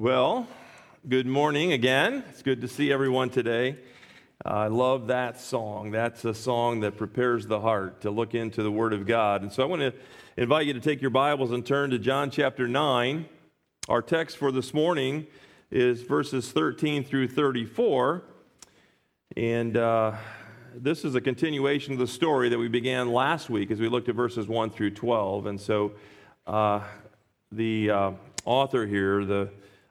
Well, good morning again. It's good to see everyone today. I love that song. That's a song that prepares the heart to look into the Word of God. And so I want to invite you to take your Bibles and turn to John chapter 9. Our text for this morning is verses 13 through 34. And uh, this is a continuation of the story that we began last week as we looked at verses 1 through 12. And so uh, the uh, author here, the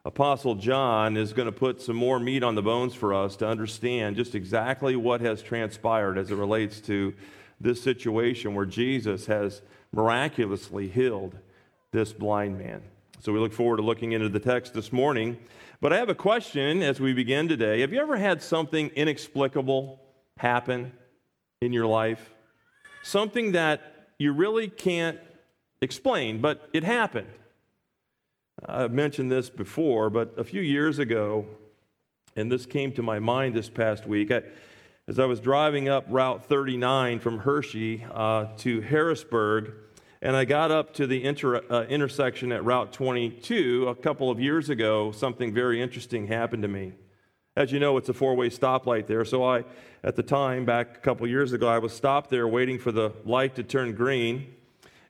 Apostle John is going to put some more meat on the bones for us to understand just exactly what has transpired as it relates to this situation where Jesus has miraculously healed this blind man. So we look forward to looking into the text this morning. But I have a question as we begin today. Have you ever had something inexplicable happen in your life? Something that you really can't explain, but it happened. I've mentioned this before, but a few years ago, and this came to my mind this past week, I, as I was driving up Route 39 from Hershey uh, to Harrisburg, and I got up to the inter, uh, intersection at Route 22 a couple of years ago, something very interesting happened to me. As you know, it's a four way stoplight there. So I, at the time, back a couple years ago, I was stopped there waiting for the light to turn green.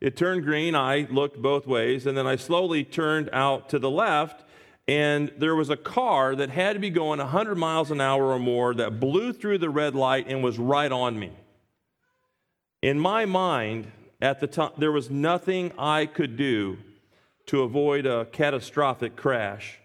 It turned green. I looked both ways, and then I slowly turned out to the left, and there was a car that had to be going 100 miles an hour or more that blew through the red light and was right on me. In my mind, at the time, there was nothing I could do to avoid a catastrophic crash.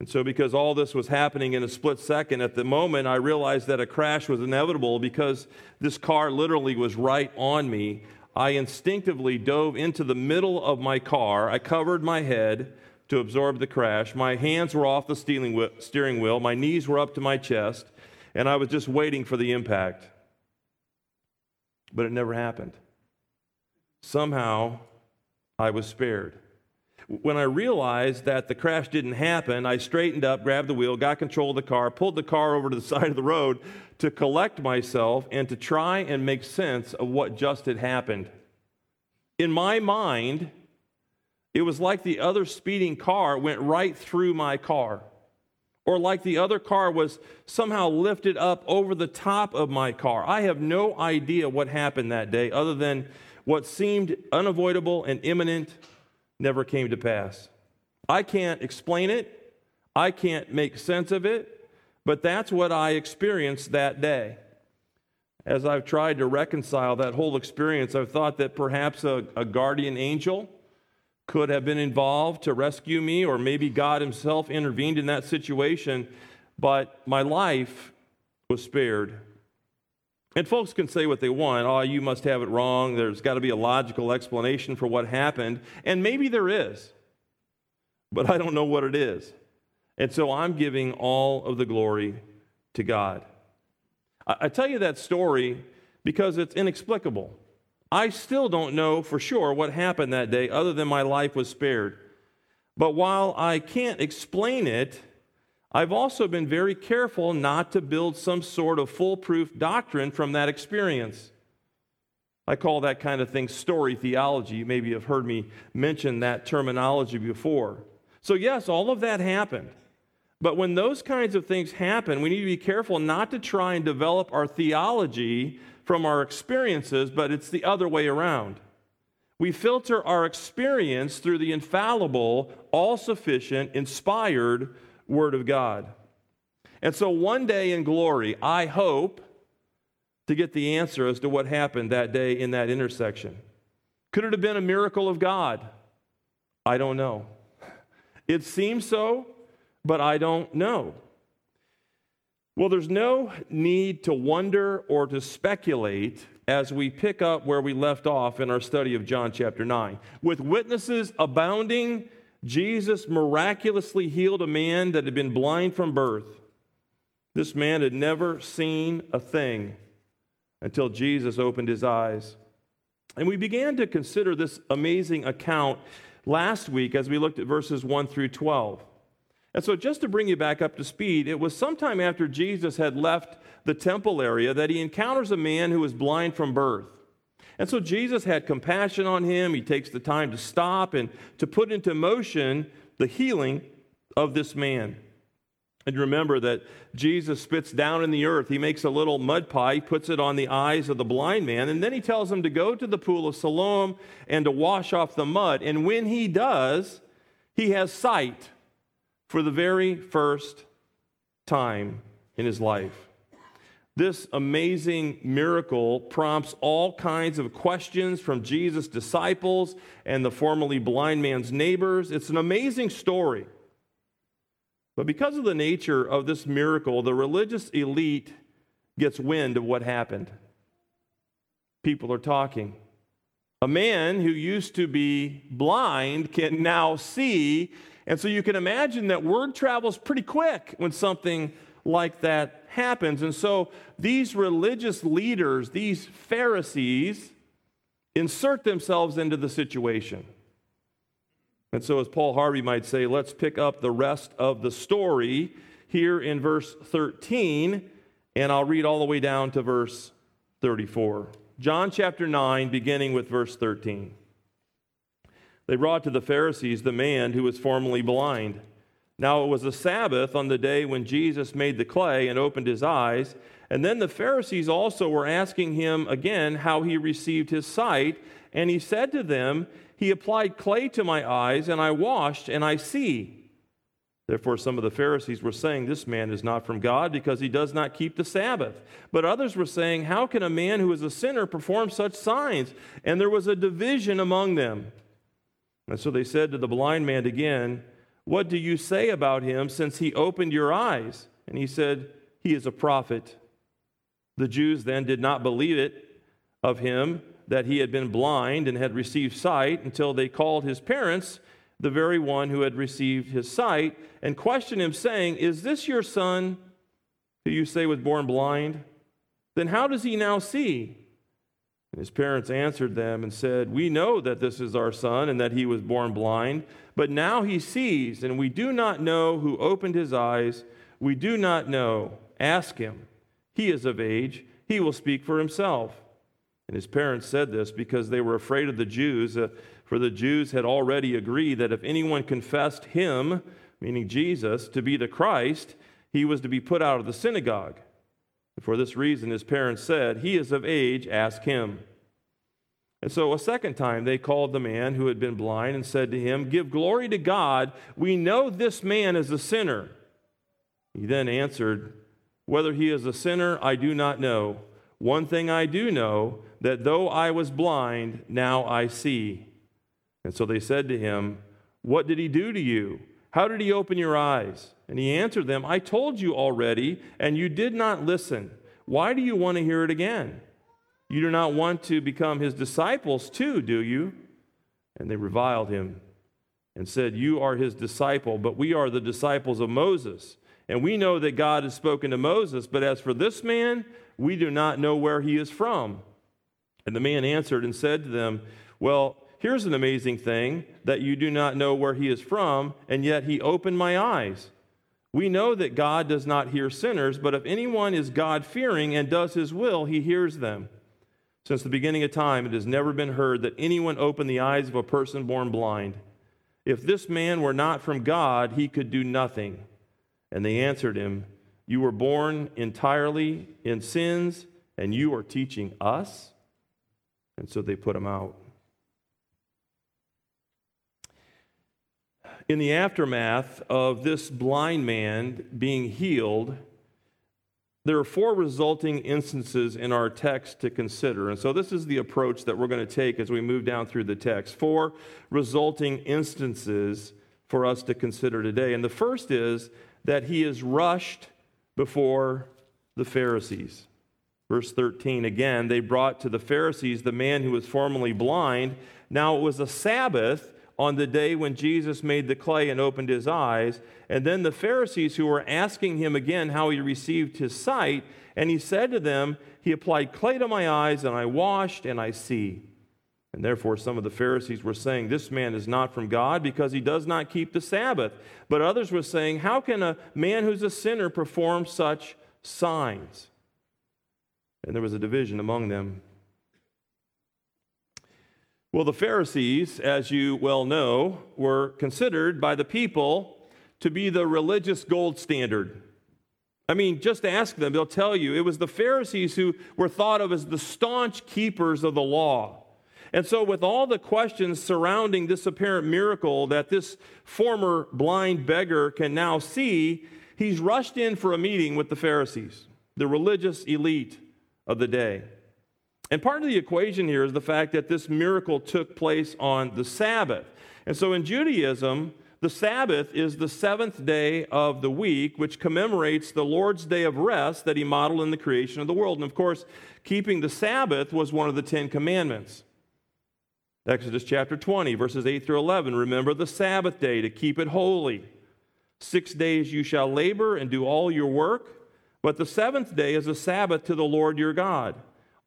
And so, because all this was happening in a split second, at the moment I realized that a crash was inevitable because this car literally was right on me. I instinctively dove into the middle of my car. I covered my head to absorb the crash. My hands were off the steering wheel, my knees were up to my chest, and I was just waiting for the impact. But it never happened. Somehow, I was spared. When I realized that the crash didn't happen, I straightened up, grabbed the wheel, got control of the car, pulled the car over to the side of the road to collect myself and to try and make sense of what just had happened. In my mind, it was like the other speeding car went right through my car, or like the other car was somehow lifted up over the top of my car. I have no idea what happened that day, other than what seemed unavoidable and imminent never came to pass. I can't explain it, I can't make sense of it, but that's what I experienced that day. As I've tried to reconcile that whole experience, I've thought that perhaps a, a guardian angel could have been involved to rescue me, or maybe God Himself intervened in that situation, but my life was spared. And folks can say what they want. Oh, you must have it wrong. There's got to be a logical explanation for what happened. And maybe there is, but I don't know what it is. And so I'm giving all of the glory to God. I, tell you that story because it's inexplicable. I still don't know for sure what happened that day, other than my life was spared. But while I can't explain it, I've also been very careful not to build some sort of foolproof doctrine from that experience. I call that kind of thing story theology. You maybe have heard me mention that terminology before. So, yes, all of that happened. But when those kinds of things happen, we need to be careful not to try and develop our theology from our experiences, but it's the other way around. We filter our experience through the infallible, all sufficient, inspired Word of God. And so one day in glory, I hope to get the answer as to what happened that day in that intersection. Could it have been a miracle of God? I don't know. It seems so, but I don't know. Well, there's no need to wonder or to speculate as we pick up where we left off in our study of John chapter 9. With witnesses abounding Jesus miraculously healed a man that had been blind from birth. This man had never seen a thing until Jesus opened his eyes. And we began to consider this amazing account last week as we looked at verses 1 through 12. And so, just to bring you back up to speed, it was sometime after Jesus had left the temple area that he encounters a man who was blind from birth. And so Jesus had compassion on him. He takes the time to stop and to put into motion the healing of this man. And remember that Jesus spits down in the earth. He makes a little mud pie, puts it on the eyes of the blind man, and then he tells him to go to the pool of Siloam and to wash off the mud. And when he does, he has sight for the very first time in his life. This amazing miracle prompts all kinds of questions from Jesus' disciples and the formerly blind man's neighbors. It's an amazing story. But because of the nature of this miracle, the religious elite gets wind of what happened. People are talking. A man who used to be blind can now see. And so you can imagine that word travels pretty quick when something like that happens. And so these religious leaders, these Pharisees, insert themselves into the situation. And so, as Paul Harvey might say, let's pick up the rest of the story here in verse 13, and I'll read all the way down to verse 34. John chapter 9, beginning with verse 13. They brought to the Pharisees the man who was formerly blind. Now it was the Sabbath on the day when Jesus made the clay and opened his eyes. And then the Pharisees also were asking him again how he received his sight. And he said to them, he applied clay to my eyes, and I washed, and I see. Therefore, some of the Pharisees were saying, This man is not from God because he does not keep the Sabbath. But others were saying, How can a man who is a sinner perform such signs? And there was a division among them. And so they said to the blind man again, What do you say about him since he opened your eyes? And he said, He is a prophet. The Jews then did not believe it of him that he had been blind and had received sight until they called his parents, the very one who had received his sight, and questioned him, saying, Is this your son who you say was born blind? Then how does he now see? And his parents answered them and said, We know that this is our son and that he was born blind, but now he sees, and we do not know who opened his eyes. We do not know. Ask him. He is of age, he will speak for himself. And his parents said this because they were afraid of the Jews, uh, for the Jews had already agreed that if anyone confessed him, meaning Jesus, to be the Christ, he was to be put out of the synagogue. For this reason, his parents said, He is of age, ask him. And so a second time they called the man who had been blind and said to him, Give glory to God. We know this man is a sinner. He then answered, Whether he is a sinner, I do not know. One thing I do know that though I was blind, now I see. And so they said to him, What did he do to you? How did he open your eyes? And he answered them, I told you already, and you did not listen. Why do you want to hear it again? You do not want to become his disciples too, do you? And they reviled him and said, You are his disciple, but we are the disciples of Moses. And we know that God has spoken to Moses, but as for this man, we do not know where he is from. And the man answered and said to them, Well, here's an amazing thing that you do not know where he is from, and yet he opened my eyes. We know that God does not hear sinners, but if anyone is God fearing and does his will, he hears them. Since the beginning of time, it has never been heard that anyone opened the eyes of a person born blind. If this man were not from God, he could do nothing. And they answered him, you were born entirely in sins, and you are teaching us? And so they put him out. In the aftermath of this blind man being healed, there are four resulting instances in our text to consider. And so this is the approach that we're going to take as we move down through the text. Four resulting instances for us to consider today. And the first is that he is rushed before the Pharisees. Verse 13 again, they brought to the Pharisees the man who was formerly blind. Now it was a Sabbath on the day when Jesus made the clay and opened his eyes. And then the Pharisees who were asking him again how he received his sight, and he said to them, He applied clay to my eyes, and I washed, and I see. And therefore, some of the Pharisees were saying, This man is not from God because he does not keep the Sabbath. But others were saying, How can a man who's a sinner perform such signs? And there was a division among them. Well, the Pharisees, as you well know, were considered by the people to be the religious gold standard. I mean, just ask them, they'll tell you it was the Pharisees who were thought of as the staunch keepers of the law. And so, with all the questions surrounding this apparent miracle that this former blind beggar can now see, he's rushed in for a meeting with the Pharisees, the religious elite of the day. And part of the equation here is the fact that this miracle took place on the Sabbath. And so, in Judaism, the Sabbath is the seventh day of the week, which commemorates the Lord's day of rest that he modeled in the creation of the world. And of course, keeping the Sabbath was one of the Ten Commandments. Exodus chapter 20, verses 8 through 11. Remember the Sabbath day to keep it holy. Six days you shall labor and do all your work, but the seventh day is a Sabbath to the Lord your God.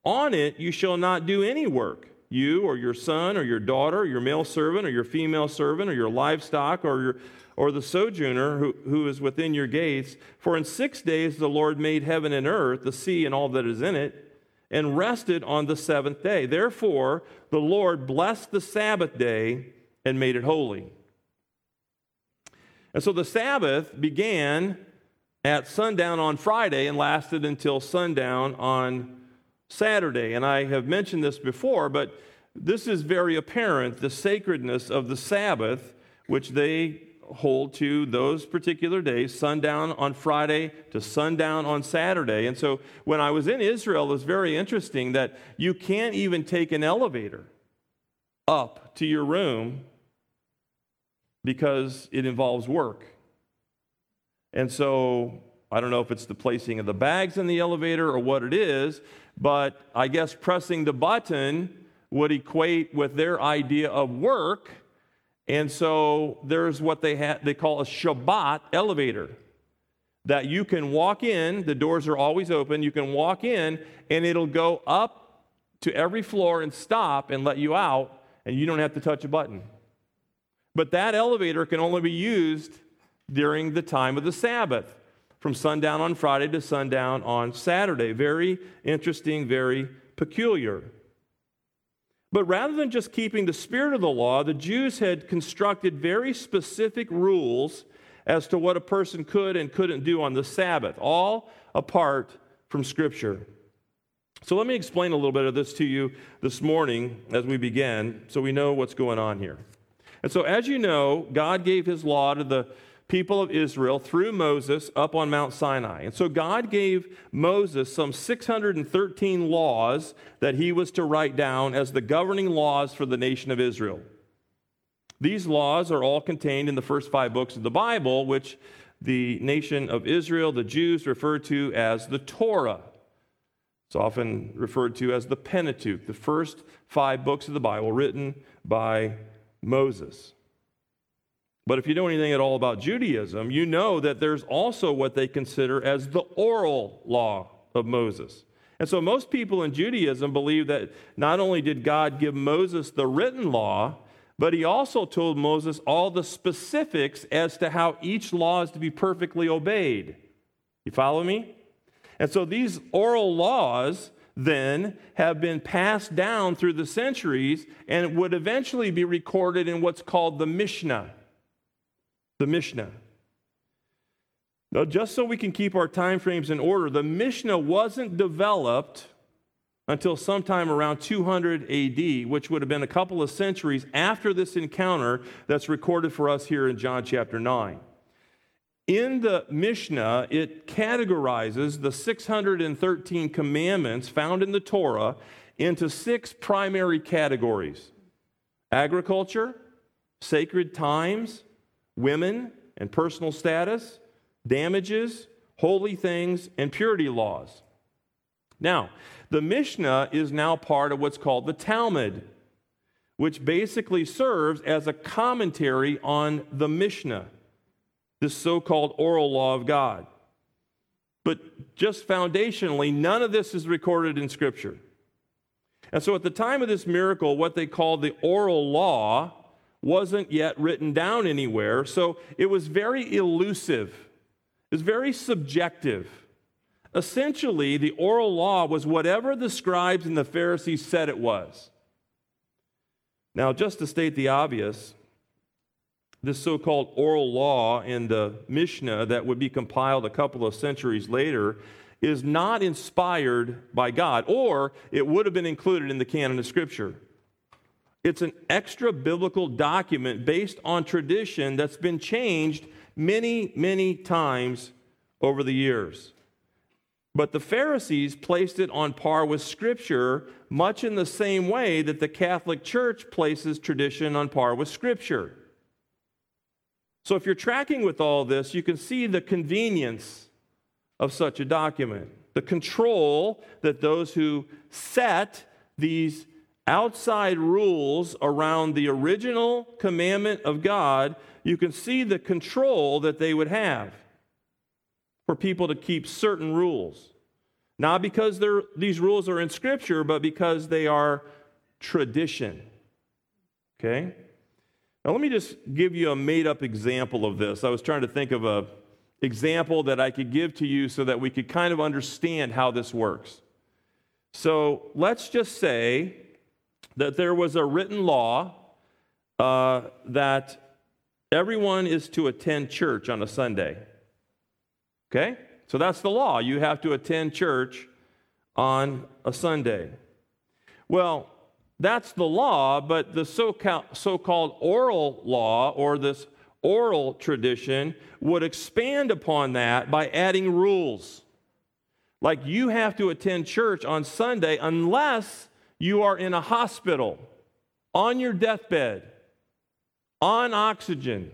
On it you shall not do any work, you or your son or your daughter, or your male servant or your female servant or your livestock or your or the sojourner who, who is within your gates. For in six days the Lord made heaven and earth, the sea and all that is in it and rested on the seventh day. Therefore, the Lord blessed the Sabbath day and made it holy. And so the Sabbath began at sundown on Friday and lasted until sundown on Saturday. And I have mentioned this before, but this is very apparent the sacredness of the Sabbath, which they hold to those particular days, sundown on Friday to sundown on Saturday. And so when I was in Israel, it was very interesting that you can't even take an elevator up to your room because it involves work. And so I don't know if it's the placing of the bags in the elevator or what it is, but I guess pressing the button would equate with their idea of work and so there's what they, ha- they call a Shabbat elevator that you can walk in, the doors are always open, you can walk in, and it'll go up to every floor and stop and let you out, and you don't have to touch a button. But that elevator can only be used during the time of the Sabbath, from sundown on Friday to sundown on Saturday. Very interesting, very peculiar. But rather than just keeping the spirit of the law, the Jews had constructed very specific rules as to what a person could and couldn't do on the Sabbath, all apart from Scripture. So let me explain a little bit of this to you this morning as we begin so we know what's going on here. And so, as you know, God gave his law to the people of Israel through Moses up on Mount Sinai. And so God gave Moses some 613 laws that he was to write down as the governing laws for the nation of Israel. These laws are all contained in the first five books of the Bible, which the nation of Israel, the Jews, refer to as the Torah. It's often referred to as the Pentateuch, the first five books of the Bible written by Moses. But if you know anything at all about Judaism, you know that there's also what they consider as the oral law of Moses. And so most people in Judaism believe that not only did God give Moses the written law, but he also told Moses all the specifics as to how each law is to be perfectly obeyed. You follow me? And so these oral laws then have been passed down through the centuries and would eventually be recorded in what's called the Mishnah the Mishnah. Now, just so we can keep our time frames in order, the Mishnah wasn't developed until sometime around 200 AD, which would have been a couple of centuries after this encounter that's recorded for us here in John chapter 9. In the Mishnah, it categorizes the 613 commandments found in the Torah into six primary categories agriculture, sacred times, women and personal status, damages, holy things, and purity laws. Now, the Mishnah is now part of what's called the Talmud, which basically serves as a commentary on the Mishnah, this so called oral law of God. But just foundationally, none of this is recorded in Scripture. And so at the time of this miracle, what they called the oral law wasn't yet written down anywhere, so it was very elusive. It was very subjective. Essentially, the oral law was whatever the scribes and the Pharisees said it was. Now, just to state the obvious, this so called oral law in the Mishnah that would be compiled a couple of centuries later is not inspired by God, or it would have been included in the canon of Scripture. It's an extra biblical document based on tradition that's been changed many, many times over the years. But the Pharisees placed it on par with Scripture, much in the same way that the Catholic Church places tradition on par with Scripture. So, if you're tracking with all this, you can see the convenience of such a document, the control that those who set these outside rules around the original commandment of God, you can see the control that they would have for people to keep certain rules. Not because these rules are in Scripture, but because they are tradition. Okay? Now, let me just give you a made up example of this. I was trying to think of a example that I could give to you so that we could kind of understand how this works. So let's just say that there was a written law uh, that everyone is to attend church on a Sunday. Okay? So that's the law. You have to attend church on a Sunday. Well, that's the law, but the so called oral law or this oral tradition would expand upon that by adding rules. Like you have to attend church on Sunday unless you are in a hospital, on your deathbed, on oxygen.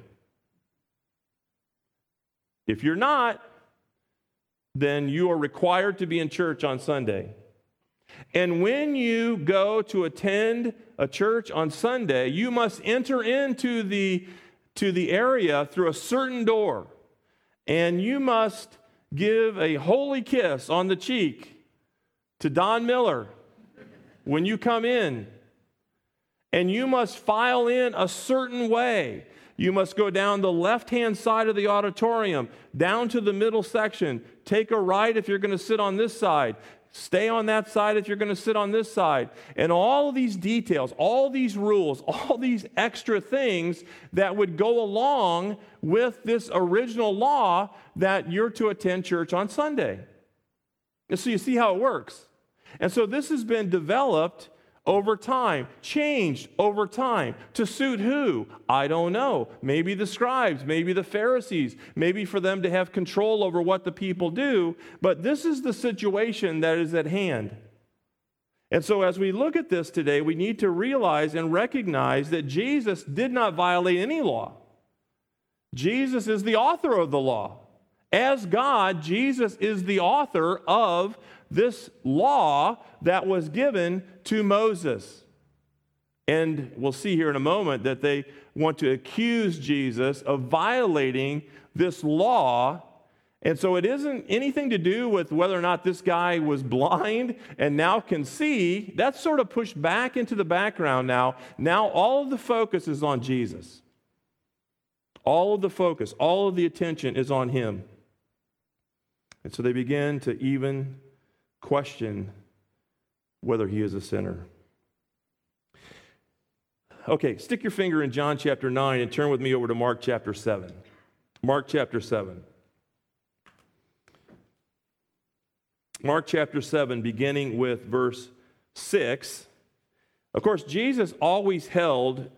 If you're not, then you are required to be in church on Sunday. And when you go to attend a church on Sunday, you must enter into the to the area through a certain door, and you must give a holy kiss on the cheek to Don Miller when you come in. And you must file in a certain way. You must go down the left hand side of the auditorium, down to the middle section. Take a right if you're going to sit on this side. Stay on that side if you're going to sit on this side. And all these details, all these rules, all these extra things that would go along with this original law that you're to attend church on Sunday. And so you see how it works. And so this has been developed over time, changed over time. To suit who? I don't know. Maybe the scribes, maybe the Pharisees, maybe for them to have control over what the people do. But this is the situation that is at hand. And so, as we look at this today, we need to realize and recognize that Jesus did not violate any law. Jesus is the author of the law. As God, Jesus is the author of this law that was given to Moses. And we'll see here in a moment that they want to accuse Jesus of violating this law. And so it isn't anything to do with whether or not this guy was blind and now can see. That's sort of pushed back into the background now. Now all of the focus is on Jesus. All of the focus, all of the attention is on him. And so they begin to even question whether he is a sinner. Okay, stick your finger in John chapter 9 and turn with me over to Mark chapter 7. Mark chapter 7. Mark chapter 7, beginning with verse 6. Of course, Jesus always held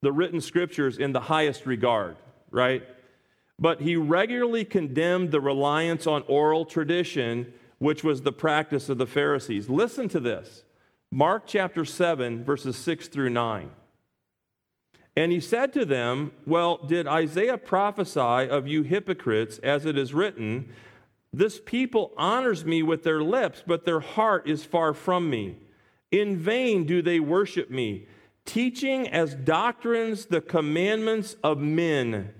the written scriptures in the highest regard, right? But he regularly condemned the reliance on oral tradition which was the practice of the Pharisees. Listen to this Mark chapter 7, verses 6 through 9. And he said to them, Well, did Isaiah prophesy of you hypocrites, as it is written, This people honors me with their lips, but their heart is far from me. In vain do they worship me, teaching as doctrines the commandments of men.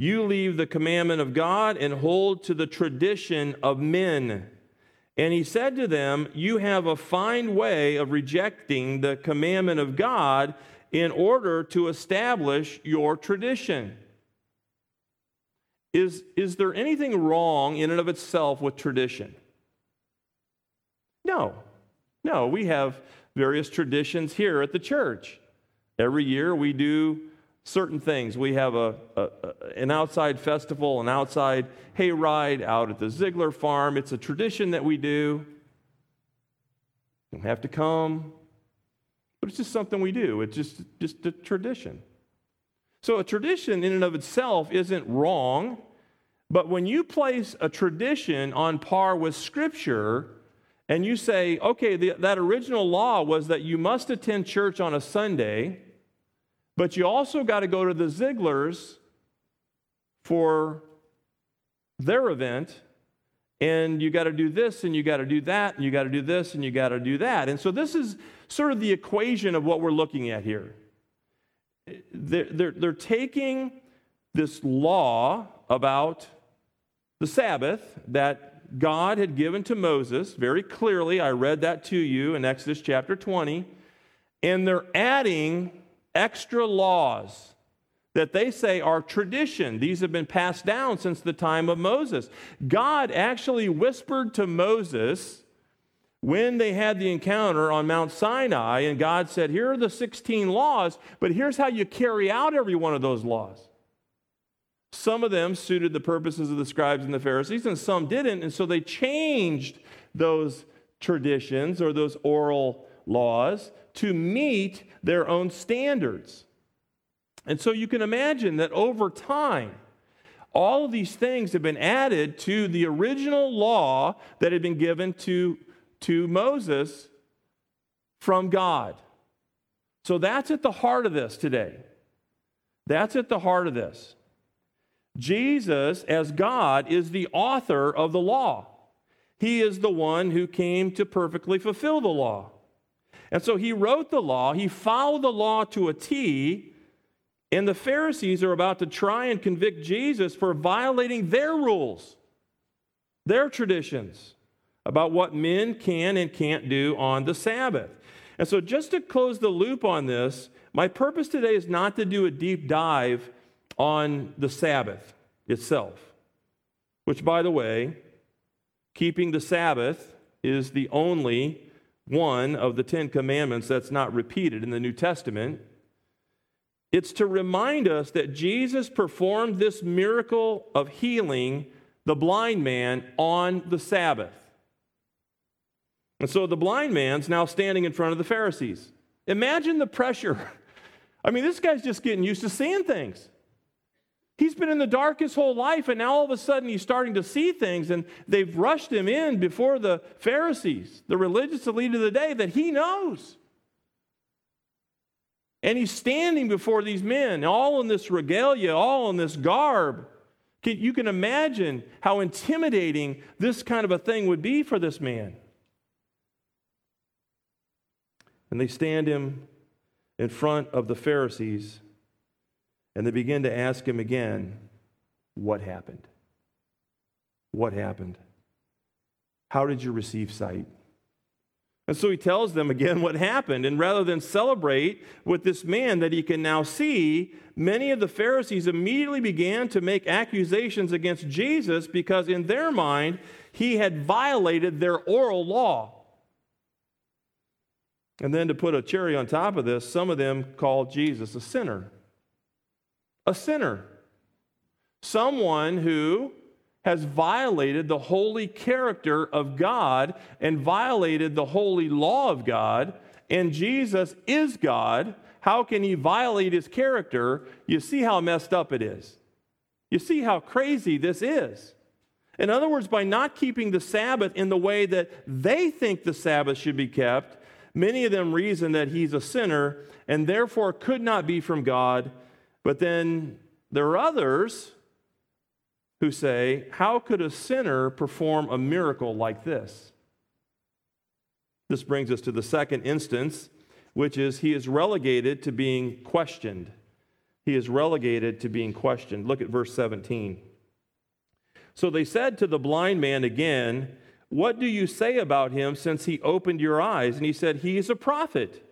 You leave the commandment of God and hold to the tradition of men. And he said to them, You have a fine way of rejecting the commandment of God in order to establish your tradition. Is, is there anything wrong in and of itself with tradition? No. No, we have various traditions here at the church. Every year we do certain things. We have a, a, an outside festival, an outside hayride out at the Ziegler farm. It's a tradition that we do. You don't have to come, but it's just something we do. It's just, just a tradition. So, a tradition in and of itself isn't wrong, but when you place a tradition on par with Scripture, and you say, okay, the, that original law was that you must attend church on a Sunday, but you also got to go to the Zieglers for their event, and you got to do this, and you got to do that, and you got to do this, and you got to do that. And so, this is sort of the equation of what we're looking at here. They're, they're, they're taking this law about the Sabbath that God had given to Moses very clearly. I read that to you in Exodus chapter 20. And they're adding extra laws that they say are tradition. These have been passed down since the time of Moses. God actually whispered to Moses when they had the encounter on Mount Sinai, and God said, Here are the 16 laws, but here's how you carry out every one of those laws. Some of them suited the purposes of the scribes and the Pharisees, and some didn't. And so they changed those traditions or those oral laws to meet their own standards. And so you can imagine that over time, all of these things have been added to the original law that had been given to, to Moses from God. So that's at the heart of this today. That's at the heart of this. Jesus, as God, is the author of the law. He is the one who came to perfectly fulfill the law. And so he wrote the law, he followed the law to a T, and the Pharisees are about to try and convict Jesus for violating their rules, their traditions about what men can and can't do on the Sabbath. And so, just to close the loop on this, my purpose today is not to do a deep dive on the Sabbath itself, which, by the way, keeping the Sabbath is the only one of the Ten Commandments that's not repeated in the New Testament. It's to remind us that Jesus performed this miracle of healing the blind man on the Sabbath. And so the blind man's now standing in front of the Pharisees. Imagine the pressure. I mean, this guy's just getting used to seeing things. He's been in the dark his whole life, and now all of a sudden he's starting to see things, and they've rushed him in before the Pharisees, the religious elite of the day, that he knows. And he's standing before these men, all in this regalia, all in this garb. You can imagine how intimidating this kind of a thing would be for this man. And they stand him in front of the Pharisees and they begin to ask him again, What happened? What happened? How did you receive sight? And so he tells them again what happened. And rather than celebrate with this man that he can now see, many of the Pharisees immediately began to make accusations against Jesus because, in their mind, he had violated their oral law. And then to put a cherry on top of this, some of them called Jesus a sinner a sinner, someone who has violated the holy character of God and violated the holy law of God, and Jesus is God. How can he violate his character? You see how messed up it is. You see how crazy this is. In other words, by not keeping the Sabbath in the way that they think the Sabbath should be kept, many of them reason that he's a sinner and therefore could not be from God but then there are others who say, How could a sinner perform a miracle like this? This brings us to the second instance, which is he is relegated to being questioned. He is relegated to being questioned. Look at verse 17. So they said to the blind man again, What do you say about him since he opened your eyes? And he said, He is a prophet.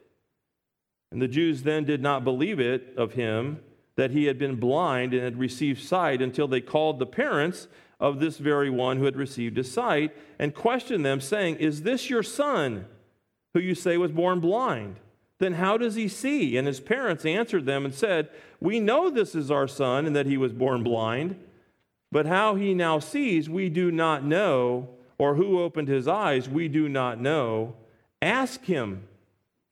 And the Jews then did not believe it of him that he had been blind and had received sight until they called the parents of this very one who had received his sight and questioned them, saying, Is this your son who you say was born blind? then how does he see? And his parents answered them and said, We know this is our son and that he was born blind, but how he now sees, we do not know, or who opened his eyes, we do not know. Ask him.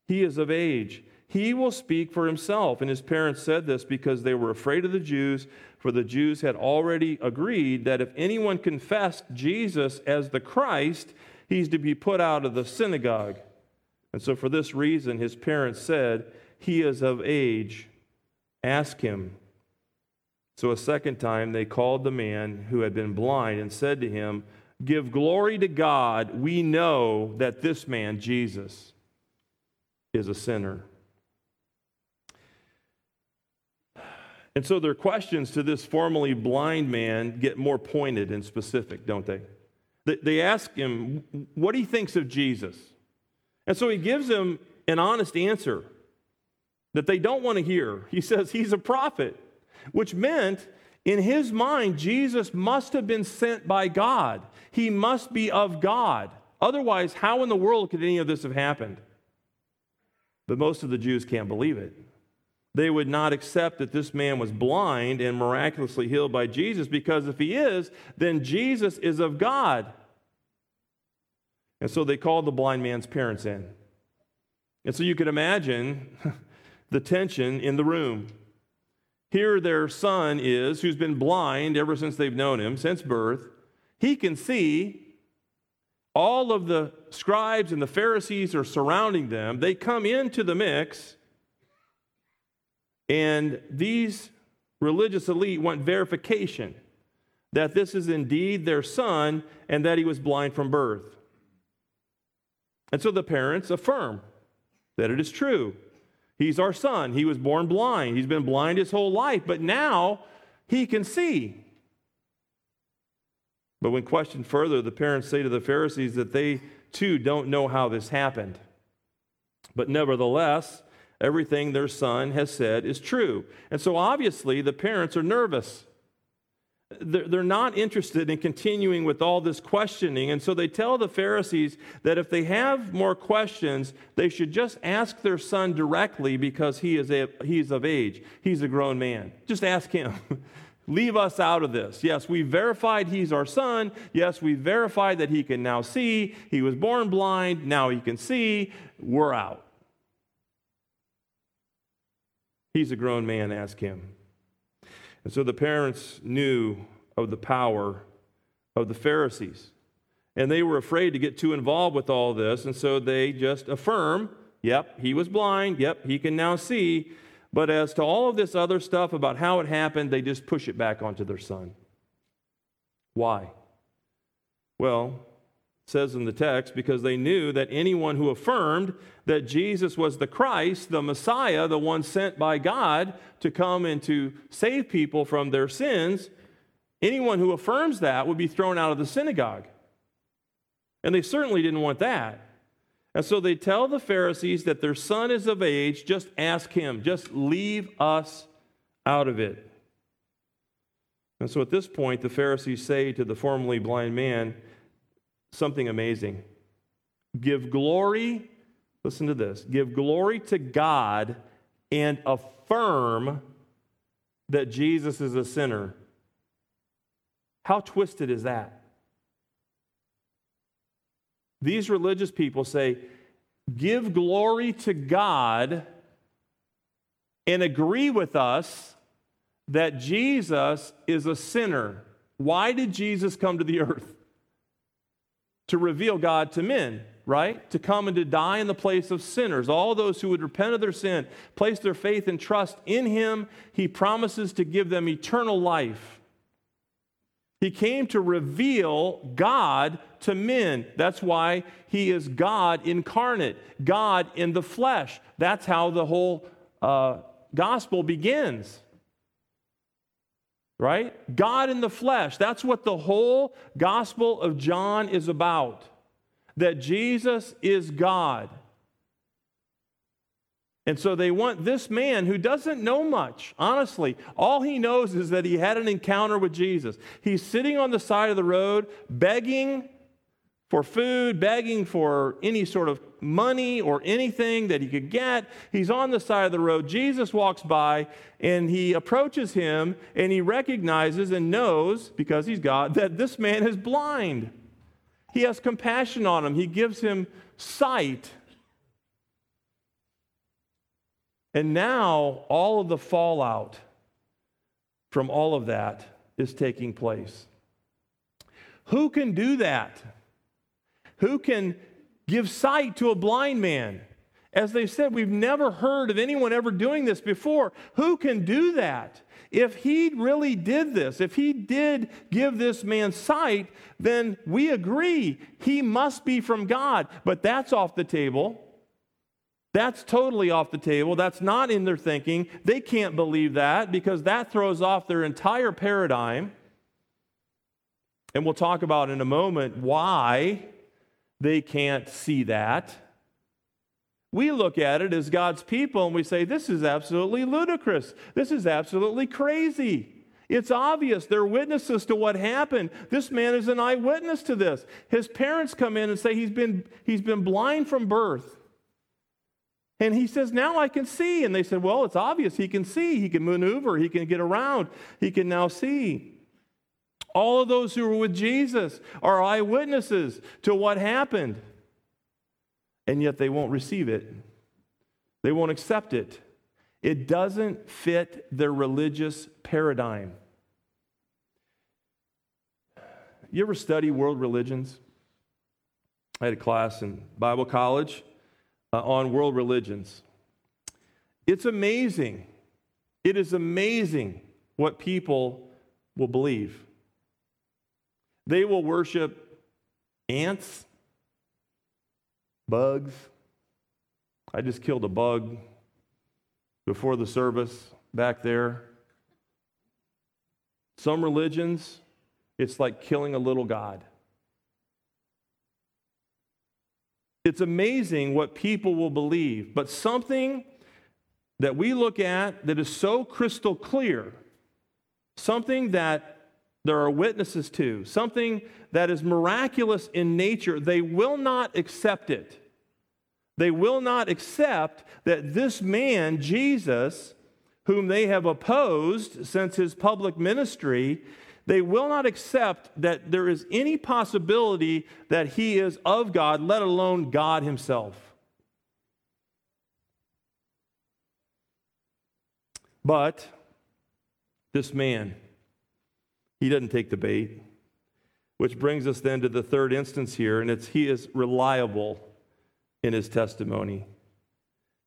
He is of age. He will speak for himself. And his parents said this because they were afraid of the Jews, for the Jews had already agreed that if anyone confessed Jesus as the Christ, he's to be put out of the synagogue. And so, for this reason, his parents said, He is of age. Ask him. So, a second time, they called the man who had been blind and said to him, Give glory to God. We know that this man, Jesus, is a sinner. And so their questions to this formerly blind man get more pointed and specific, don't they? They ask him what he thinks of Jesus. And so he gives them an honest answer that they don't want to hear. He says he's a prophet, which meant in his mind, Jesus must have been sent by God. He must be of God. Otherwise, how in the world could any of this have happened? But most of the Jews can't believe it. They would not accept that this man was blind and miraculously healed by Jesus because if he is, then Jesus is of God. And so they called the blind man's parents in. And so you can imagine the tension in the room. Here, their son is, who's been blind ever since they've known him, since birth. He can see. All of the scribes and the Pharisees are surrounding them. They come into the mix, and these religious elite want verification that this is indeed their son and that he was blind from birth. And so the parents affirm that it is true. He's our son. He was born blind. He's been blind his whole life, but now he can see. But when questioned further, the parents say to the Pharisees that they too don't know how this happened. But nevertheless, everything their son has said is true. And so obviously the parents are nervous they're not interested in continuing with all this questioning. And so they tell the Pharisees that if they have more questions, they should just ask their son directly because he is a, he's of age. He's a grown man. Just ask him. Leave us out of this. Yes, we verified he's our son. Yes, we verified that he can now see. He was born blind. Now he can see. We're out. He's a grown man. Ask him. And so the parents knew of the power of the Pharisees. And they were afraid to get too involved with all this. And so they just affirm yep, he was blind. Yep, he can now see. But as to all of this other stuff about how it happened, they just push it back onto their son. Why? Well, says in the text, because they knew that anyone who affirmed that Jesus was the Christ, the Messiah, the one sent by God to come and to save people from their sins, anyone who affirms that would be thrown out of the synagogue. And they certainly didn't want that. And so they tell the Pharisees that their son is of age, just ask him, just leave us out of it. And so at this point, the Pharisees say to the formerly blind man, something amazing. Give glory, listen to this, give glory to God and affirm that Jesus is a sinner. How twisted is that? These religious people say, give glory to God and agree with us that Jesus is a sinner. Why did Jesus come to the earth? To reveal God to men, right? To come and to die in the place of sinners. All those who would repent of their sin, place their faith and trust in Him, He promises to give them eternal life. He came to reveal God to men. That's why He is God incarnate, God in the flesh. That's how the whole uh, gospel begins right? God in the flesh. That's what the whole Gospel of John is about. That Jesus is God. And so they want this man who doesn't know much, honestly. All he knows is that he had an encounter with Jesus. He's sitting on the side of the road begging for food, begging for any sort of money or anything that he could get. He's on the side of the road. Jesus walks by and he approaches him and he recognizes and knows, because he's God, that this man is blind. He has compassion on him, he gives him sight. And now all of the fallout from all of that is taking place. Who can do that? Who can give sight to a blind man? As they said, we've never heard of anyone ever doing this before. Who can do that? If he really did this, if he did give this man sight, then we agree he must be from God. But that's off the table. That's totally off the table. That's not in their thinking. They can't believe that because that throws off their entire paradigm. And we'll talk about in a moment why they can't see that. We look at it as God's people and we say, This is absolutely ludicrous. This is absolutely crazy. It's obvious. They're witnesses to what happened. This man is an eyewitness to this. His parents come in and say he's been, he's been blind from birth. And he says, Now I can see. And they said, Well, it's obvious he can see. He can maneuver. He can get around. He can now see. All of those who were with Jesus are eyewitnesses to what happened. And yet they won't receive it, they won't accept it. It doesn't fit their religious paradigm. You ever study world religions? I had a class in Bible college uh, on world religions. It's amazing. It is amazing what people will believe. They will worship ants, bugs. I just killed a bug before the service back there. Some religions, it's like killing a little God. It's amazing what people will believe, but something that we look at that is so crystal clear, something that there are witnesses to, something that is miraculous in nature, they will not accept it. They will not accept that this man, Jesus, whom they have opposed since his public ministry, they will not accept that there is any possibility that he is of God, let alone God himself. But this man, he doesn't take the bait. Which brings us then to the third instance here, and it's he is reliable in his testimony.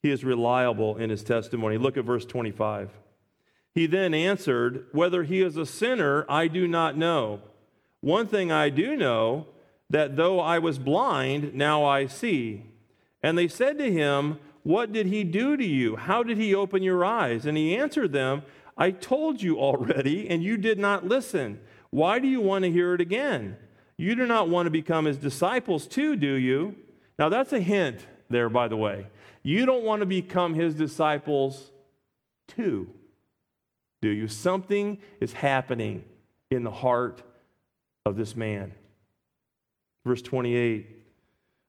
He is reliable in his testimony. Look at verse 25. He then answered, Whether he is a sinner, I do not know. One thing I do know, that though I was blind, now I see. And they said to him, What did he do to you? How did he open your eyes? And he answered them, I told you already, and you did not listen. Why do you want to hear it again? You do not want to become his disciples too, do you? Now, that's a hint there, by the way. You don't want to become his disciples too, do you? Something is happening in the heart of this man. Verse 28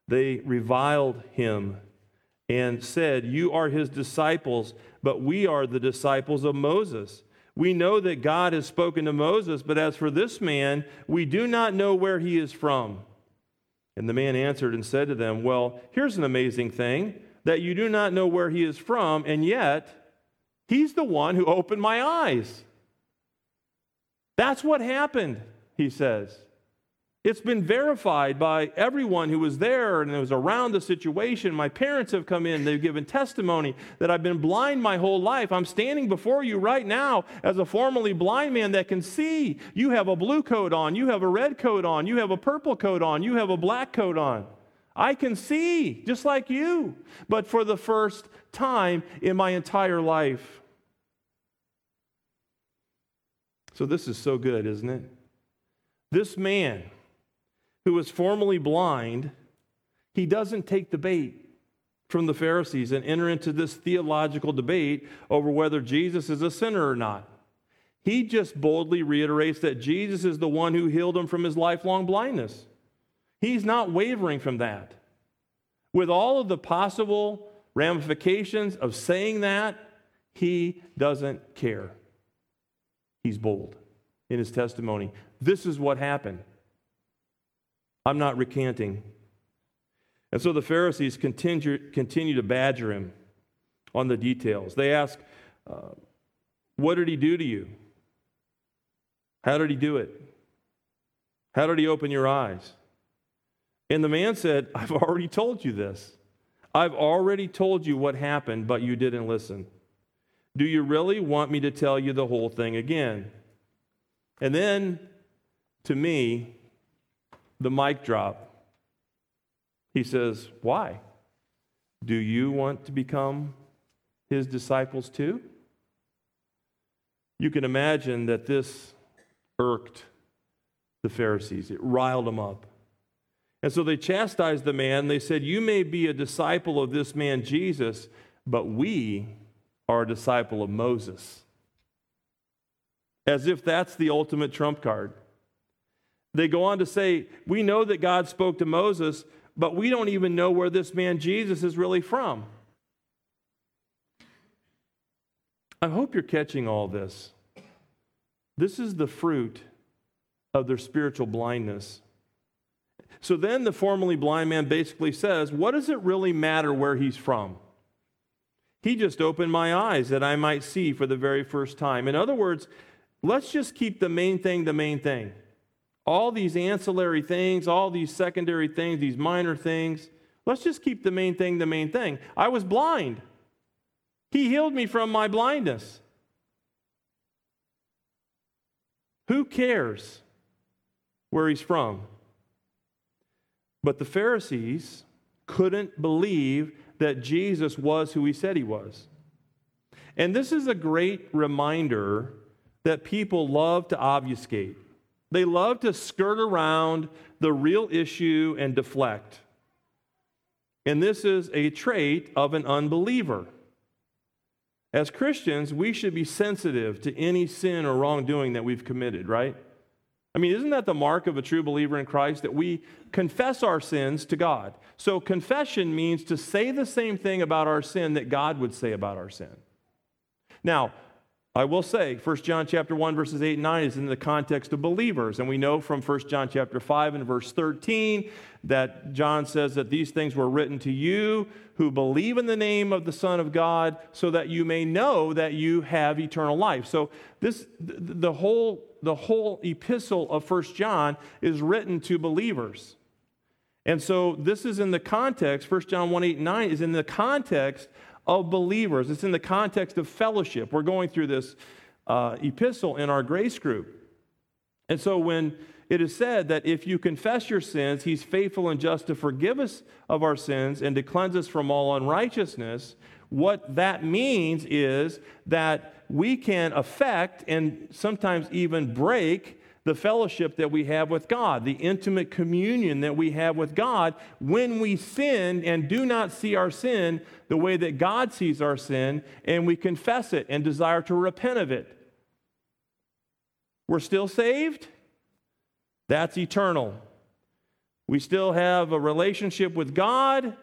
they reviled him and said, You are his disciples, but we are the disciples of Moses. We know that God has spoken to Moses, but as for this man, we do not know where he is from. And the man answered and said to them, Well, here's an amazing thing that you do not know where he is from, and yet he's the one who opened my eyes. That's what happened, he says. It's been verified by everyone who was there and was around the situation. My parents have come in, they've given testimony that I've been blind my whole life. I'm standing before you right now as a formerly blind man that can see. You have a blue coat on, you have a red coat on, you have a purple coat on, you have a black coat on. I can see just like you, but for the first time in my entire life. So, this is so good, isn't it? This man who was formerly blind, he doesn't take the bait from the Pharisees and enter into this theological debate over whether Jesus is a sinner or not. He just boldly reiterates that Jesus is the one who healed him from his lifelong blindness. He's not wavering from that. With all of the possible ramifications of saying that, he doesn't care. He's bold in his testimony. This is what happened. I'm not recanting. And so the Pharisees continue, continue to badger him on the details. They ask, uh, What did he do to you? How did he do it? How did he open your eyes? And the man said, I've already told you this. I've already told you what happened, but you didn't listen. Do you really want me to tell you the whole thing again? And then, to me, the mic drop. He says, Why? Do you want to become his disciples too? You can imagine that this irked the Pharisees, it riled them up. And so they chastised the man. They said, You may be a disciple of this man Jesus, but we are a disciple of Moses. As if that's the ultimate trump card. They go on to say, We know that God spoke to Moses, but we don't even know where this man Jesus is really from. I hope you're catching all this. This is the fruit of their spiritual blindness. So then the formerly blind man basically says, What does it really matter where he's from? He just opened my eyes that I might see for the very first time. In other words, let's just keep the main thing the main thing. All these ancillary things, all these secondary things, these minor things, let's just keep the main thing the main thing. I was blind. He healed me from my blindness. Who cares where he's from? But the Pharisees couldn't believe that Jesus was who he said he was. And this is a great reminder that people love to obfuscate. They love to skirt around the real issue and deflect. And this is a trait of an unbeliever. As Christians, we should be sensitive to any sin or wrongdoing that we've committed, right? I mean, isn't that the mark of a true believer in Christ that we confess our sins to God? So, confession means to say the same thing about our sin that God would say about our sin. Now, I will say 1 John chapter 1 verses 8 and 9 is in the context of believers and we know from 1 John chapter 5 and verse 13 that John says that these things were written to you who believe in the name of the Son of God so that you may know that you have eternal life. So this the whole the whole epistle of 1 John is written to believers. And so this is in the context 1 John 1 8 and 9 is in the context of believers. It's in the context of fellowship. We're going through this uh, epistle in our grace group. And so when it is said that if you confess your sins, he's faithful and just to forgive us of our sins and to cleanse us from all unrighteousness, what that means is that we can affect and sometimes even break the fellowship that we have with God, the intimate communion that we have with God when we sin and do not see our sin the way that God sees our sin, and we confess it and desire to repent of it. We're still saved? That's eternal. We still have a relationship with God,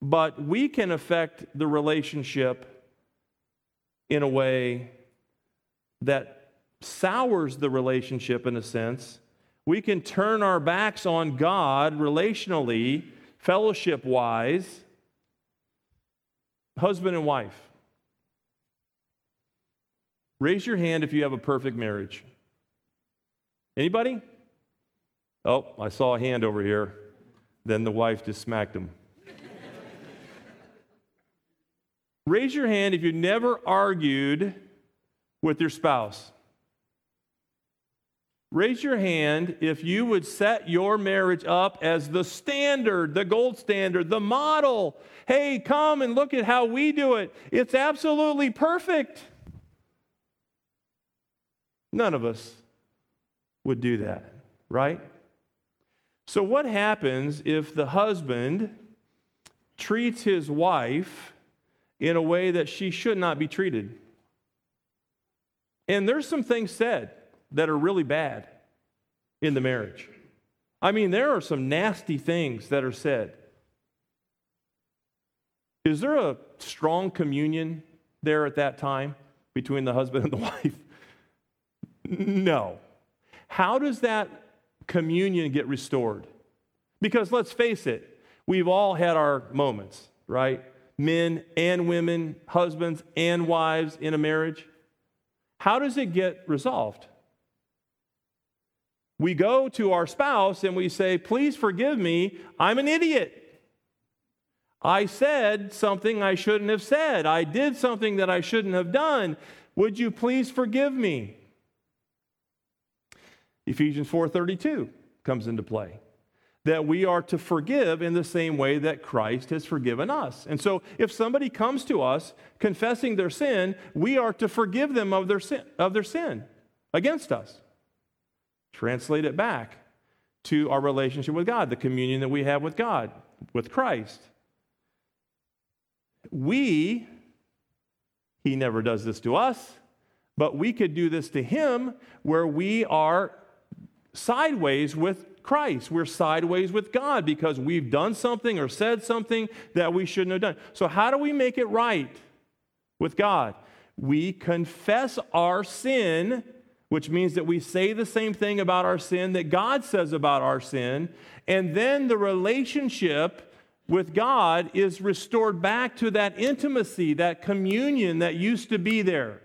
but we can affect the relationship in a way that sours the relationship in a sense. We can turn our backs on God relationally, fellowship wise, husband and wife. Raise your hand if you have a perfect marriage. Anybody? Oh, I saw a hand over here. Then the wife just smacked him. Raise your hand if you never argued with your spouse. Raise your hand if you would set your marriage up as the standard, the gold standard, the model. Hey, come and look at how we do it. It's absolutely perfect. None of us would do that, right? So, what happens if the husband treats his wife in a way that she should not be treated? And there's some things said that are really bad in the marriage. I mean, there are some nasty things that are said. Is there a strong communion there at that time between the husband and the wife? No. How does that communion get restored? Because let's face it, we've all had our moments, right? Men and women, husbands and wives in a marriage. How does it get resolved? We go to our spouse and we say, Please forgive me, I'm an idiot. I said something I shouldn't have said. I did something that I shouldn't have done. Would you please forgive me? Ephesians 4:32 comes into play. That we are to forgive in the same way that Christ has forgiven us. And so if somebody comes to us confessing their sin, we are to forgive them of their sin, of their sin against us. Translate it back to our relationship with God, the communion that we have with God, with Christ. We, he never does this to us, but we could do this to him where we are sideways with Christ. We're sideways with God because we've done something or said something that we shouldn't have done. So, how do we make it right with God? We confess our sin, which means that we say the same thing about our sin that God says about our sin, and then the relationship with God is restored back to that intimacy, that communion that used to be there.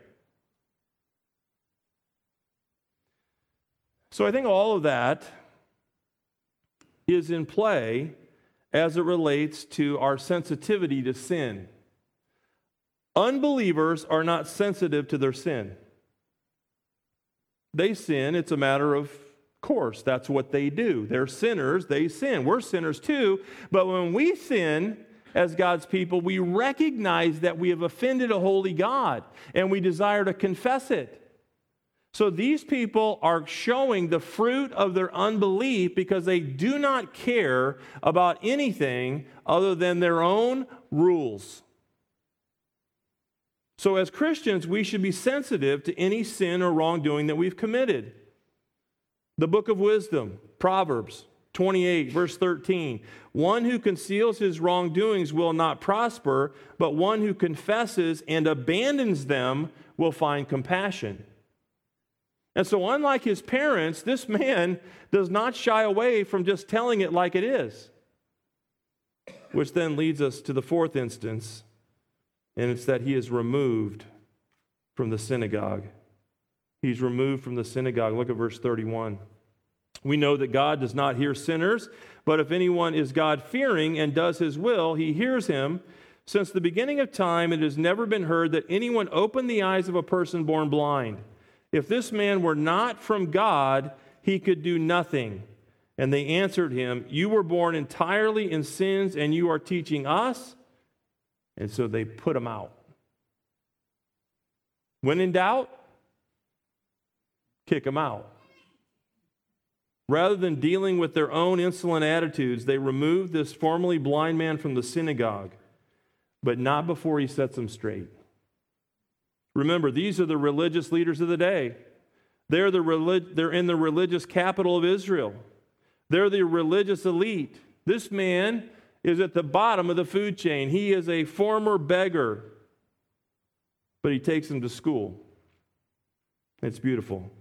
So I think all of that is in play as it relates to our sensitivity to sin. Unbelievers are not sensitive to their sin. They sin, it's a matter of course. That's what they do. They're sinners, they sin. We're sinners too, but when we sin, as God's people, we recognize that we have offended a holy God and we desire to confess it. So these people are showing the fruit of their unbelief because they do not care about anything other than their own rules. So, as Christians, we should be sensitive to any sin or wrongdoing that we've committed. The book of wisdom, Proverbs 28, verse 13. One who conceals his wrongdoings will not prosper, but one who confesses and abandons them will find compassion. And so, unlike his parents, this man does not shy away from just telling it like it is. Which then leads us to the fourth instance, and it's that he is removed from the synagogue. He's removed from the synagogue. Look at verse 31. We know that God does not hear sinners, but if anyone is God fearing and does his will, he hears him. Since the beginning of time, it has never been heard that anyone opened the eyes of a person born blind. If this man were not from God, he could do nothing. And they answered him, You were born entirely in sins, and you are teaching us. And so they put him out. When in doubt, kick him out. Rather than dealing with their own insolent attitudes, they removed this formerly blind man from the synagogue, but not before he sets them straight. Remember, these are the religious leaders of the day. They're, the relig- they're in the religious capital of Israel. They're the religious elite. This man is at the bottom of the food chain. He is a former beggar, but he takes him to school. It's beautiful.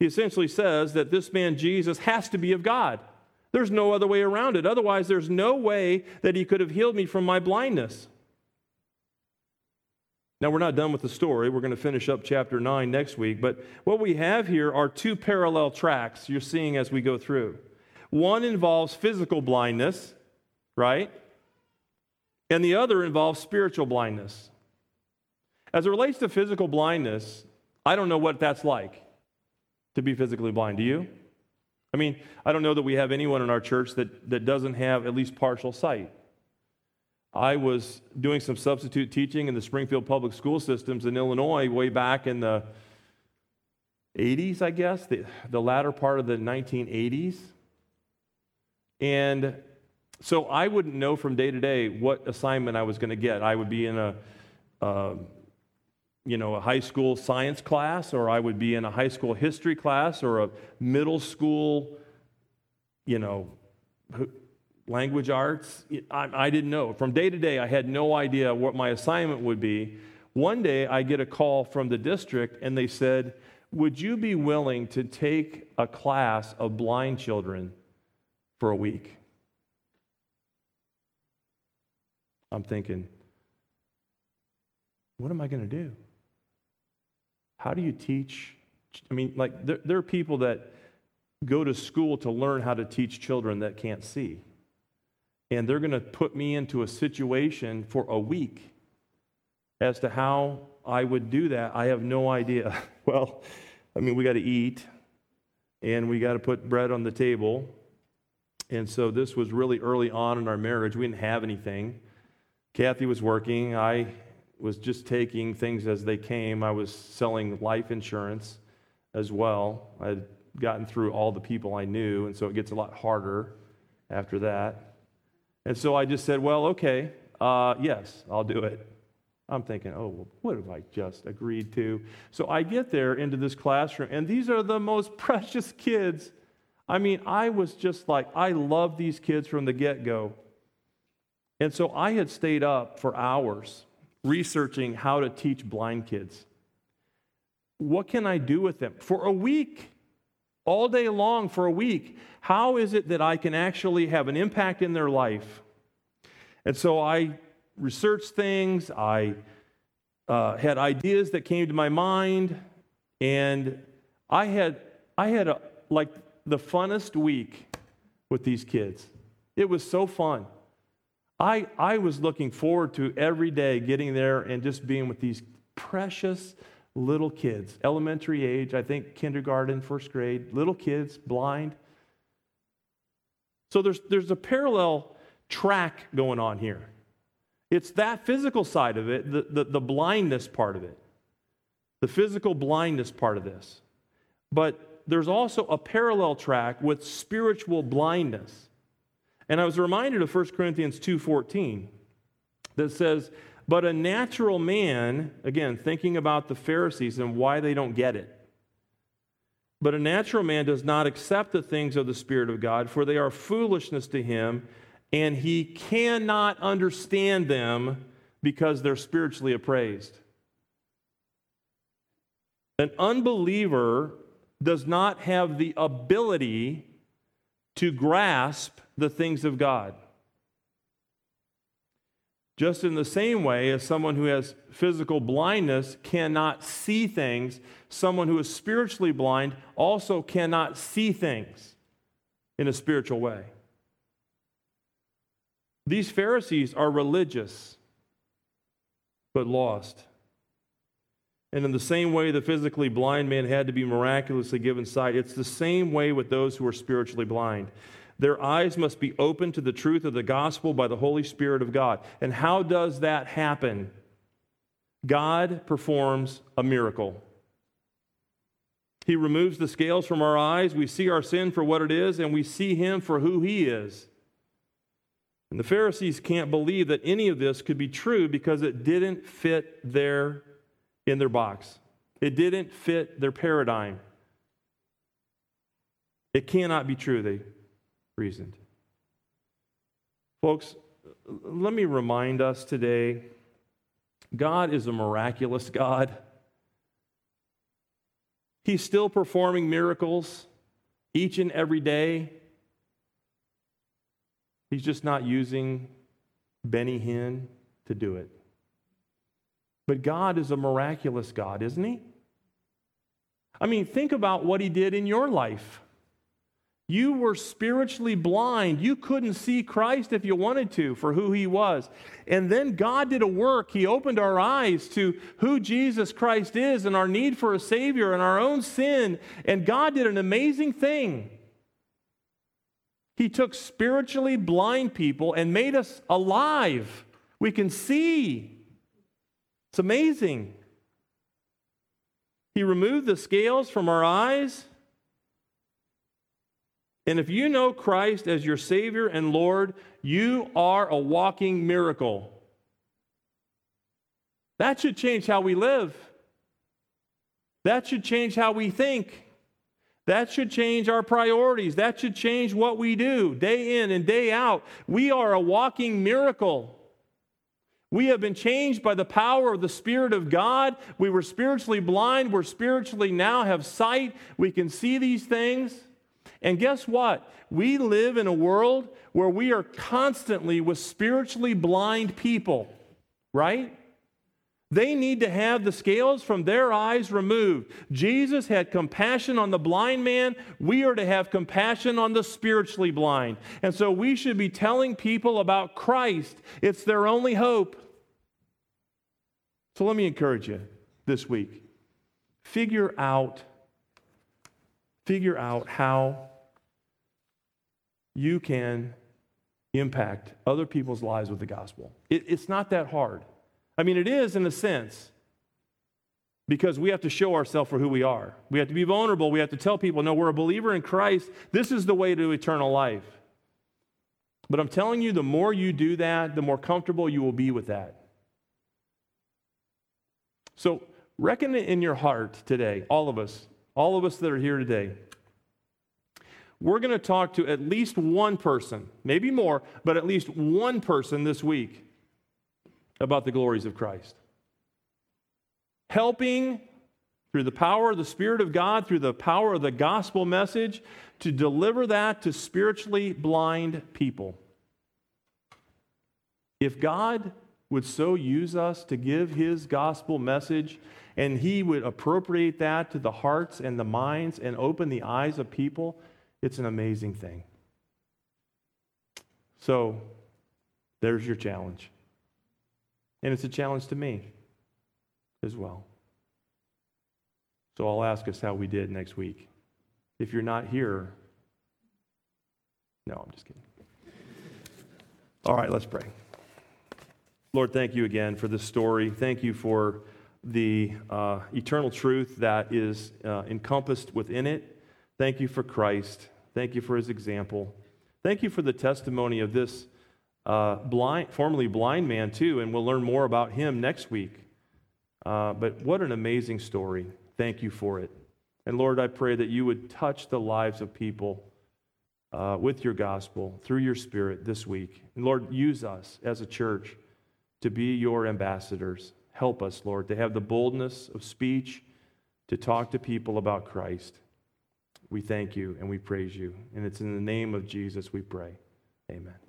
He essentially says that this man, Jesus, has to be of God. There's no other way around it. Otherwise, there's no way that he could have healed me from my blindness. Now, we're not done with the story. We're going to finish up chapter 9 next week. But what we have here are two parallel tracks you're seeing as we go through. One involves physical blindness, right? And the other involves spiritual blindness. As it relates to physical blindness, I don't know what that's like to be physically blind. Do you? I mean, I don't know that we have anyone in our church that, that doesn't have at least partial sight. I was doing some substitute teaching in the Springfield public school systems in Illinois way back in the 80s, I guess, the, the latter part of the 1980s. And so I wouldn't know from day to day what assignment I was going to get. I would be in a, uh, you know, a high school science class, or I would be in a high school history class, or a middle school you know, language arts. I, I didn't know. From day to day, I had no idea what my assignment would be. One day, I get a call from the district, and they said, Would you be willing to take a class of blind children for a week? I'm thinking, what am I going to do? How do you teach? I mean, like, there, there, are people that go to school to learn how to teach children that can't see. And they're going to put me into a situation for a week as to how I would do that. I have no idea. well, I mean, we got to eat and we got to put bread on the table. And so this was really early on in our marriage. We didn't have anything. Kathy was working. I was just taking things as they came. I was selling life insurance as well. I'd gotten through all the people I knew, and so it gets a lot harder after that. And so I just said, Well, okay, uh, yes, I'll do it. I'm thinking, oh, well, what have I just agreed to? So I get there into this classroom, and these are the most precious kids. I mean, I was just like, I love these kids from the get go. And so I had stayed up for hours researching how to teach blind kids. What can I do with them? For a week, all day long, for a week, how is it that I can actually have an impact in their life? And so I researched things, I uh, had ideas that came to my mind, and I had, I had a, like the funnest week with these kids. It was so fun. I, I was looking forward to every day getting there and just being with these precious little kids, elementary age, I think kindergarten, first grade, little kids, blind. So there's, there's a parallel track going on here. It's that physical side of it, the, the, the blindness part of it, the physical blindness part of this. But there's also a parallel track with spiritual blindness. And I was reminded of 1 Corinthians 2:14 that says, "But a natural man, again, thinking about the Pharisees and why they don't get it. But a natural man does not accept the things of the Spirit of God, for they are foolishness to him, and he cannot understand them because they're spiritually appraised." An unbeliever does not have the ability to grasp the things of God. Just in the same way as someone who has physical blindness cannot see things, someone who is spiritually blind also cannot see things in a spiritual way. These Pharisees are religious, but lost. And in the same way the physically blind man had to be miraculously given sight, it's the same way with those who are spiritually blind. Their eyes must be open to the truth of the gospel by the Holy Spirit of God. And how does that happen? God performs a miracle. He removes the scales from our eyes. We see our sin for what it is, and we see Him for who He is. And the Pharisees can't believe that any of this could be true because it didn't fit their in their box. It didn't fit their paradigm. It cannot be true, they reasoned. Folks, let me remind us today God is a miraculous God. He's still performing miracles each and every day. He's just not using Benny Hinn to do it. But God is a miraculous God, isn't He? I mean, think about what He did in your life. You were spiritually blind. You couldn't see Christ if you wanted to for who he was. And then God did a work. He opened our eyes to who Jesus Christ is and our need for a Savior and our own sin. And God did an amazing thing. He took spiritually blind people and made us alive. We can see. It's amazing. He removed the scales from our eyes and if you know Christ as your Savior and Lord, you are a walking miracle. That should change how we live. That should change how we think. That should change our priorities. That should change what we do day in and day out. We are a walking miracle. We have been changed by the power of the Spirit of God. We were spiritually blind. We're spiritually now have sight. We can see these things. And guess what? We live in a world where we are constantly with spiritually blind people, right? They need to have the scales from their eyes removed. Jesus had compassion on the blind man. We are to have compassion on the spiritually blind. And so we should be telling people about Christ. It's their only hope. So let me encourage you this week. Figure out figure out how you can impact other people's lives with the gospel. It, it's not that hard. I mean, it is in a sense because we have to show ourselves for who we are. We have to be vulnerable. We have to tell people, no, we're a believer in Christ. This is the way to eternal life. But I'm telling you, the more you do that, the more comfortable you will be with that. So, reckon it in your heart today, all of us, all of us that are here today. We're going to talk to at least one person, maybe more, but at least one person this week about the glories of Christ. Helping through the power of the Spirit of God, through the power of the gospel message, to deliver that to spiritually blind people. If God would so use us to give his gospel message, and he would appropriate that to the hearts and the minds and open the eyes of people, it's an amazing thing. So, there's your challenge. And it's a challenge to me as well. So, I'll ask us how we did next week. If you're not here, no, I'm just kidding. All right, let's pray. Lord, thank you again for this story. Thank you for the uh, eternal truth that is uh, encompassed within it. Thank you for Christ. Thank you for his example. Thank you for the testimony of this uh, blind, formerly blind man, too, and we'll learn more about him next week. Uh, but what an amazing story. Thank you for it. And Lord, I pray that you would touch the lives of people uh, with your gospel through your spirit this week. And Lord, use us as a church to be your ambassadors. Help us, Lord, to have the boldness of speech to talk to people about Christ. We thank you and we praise you. And it's in the name of Jesus we pray. Amen.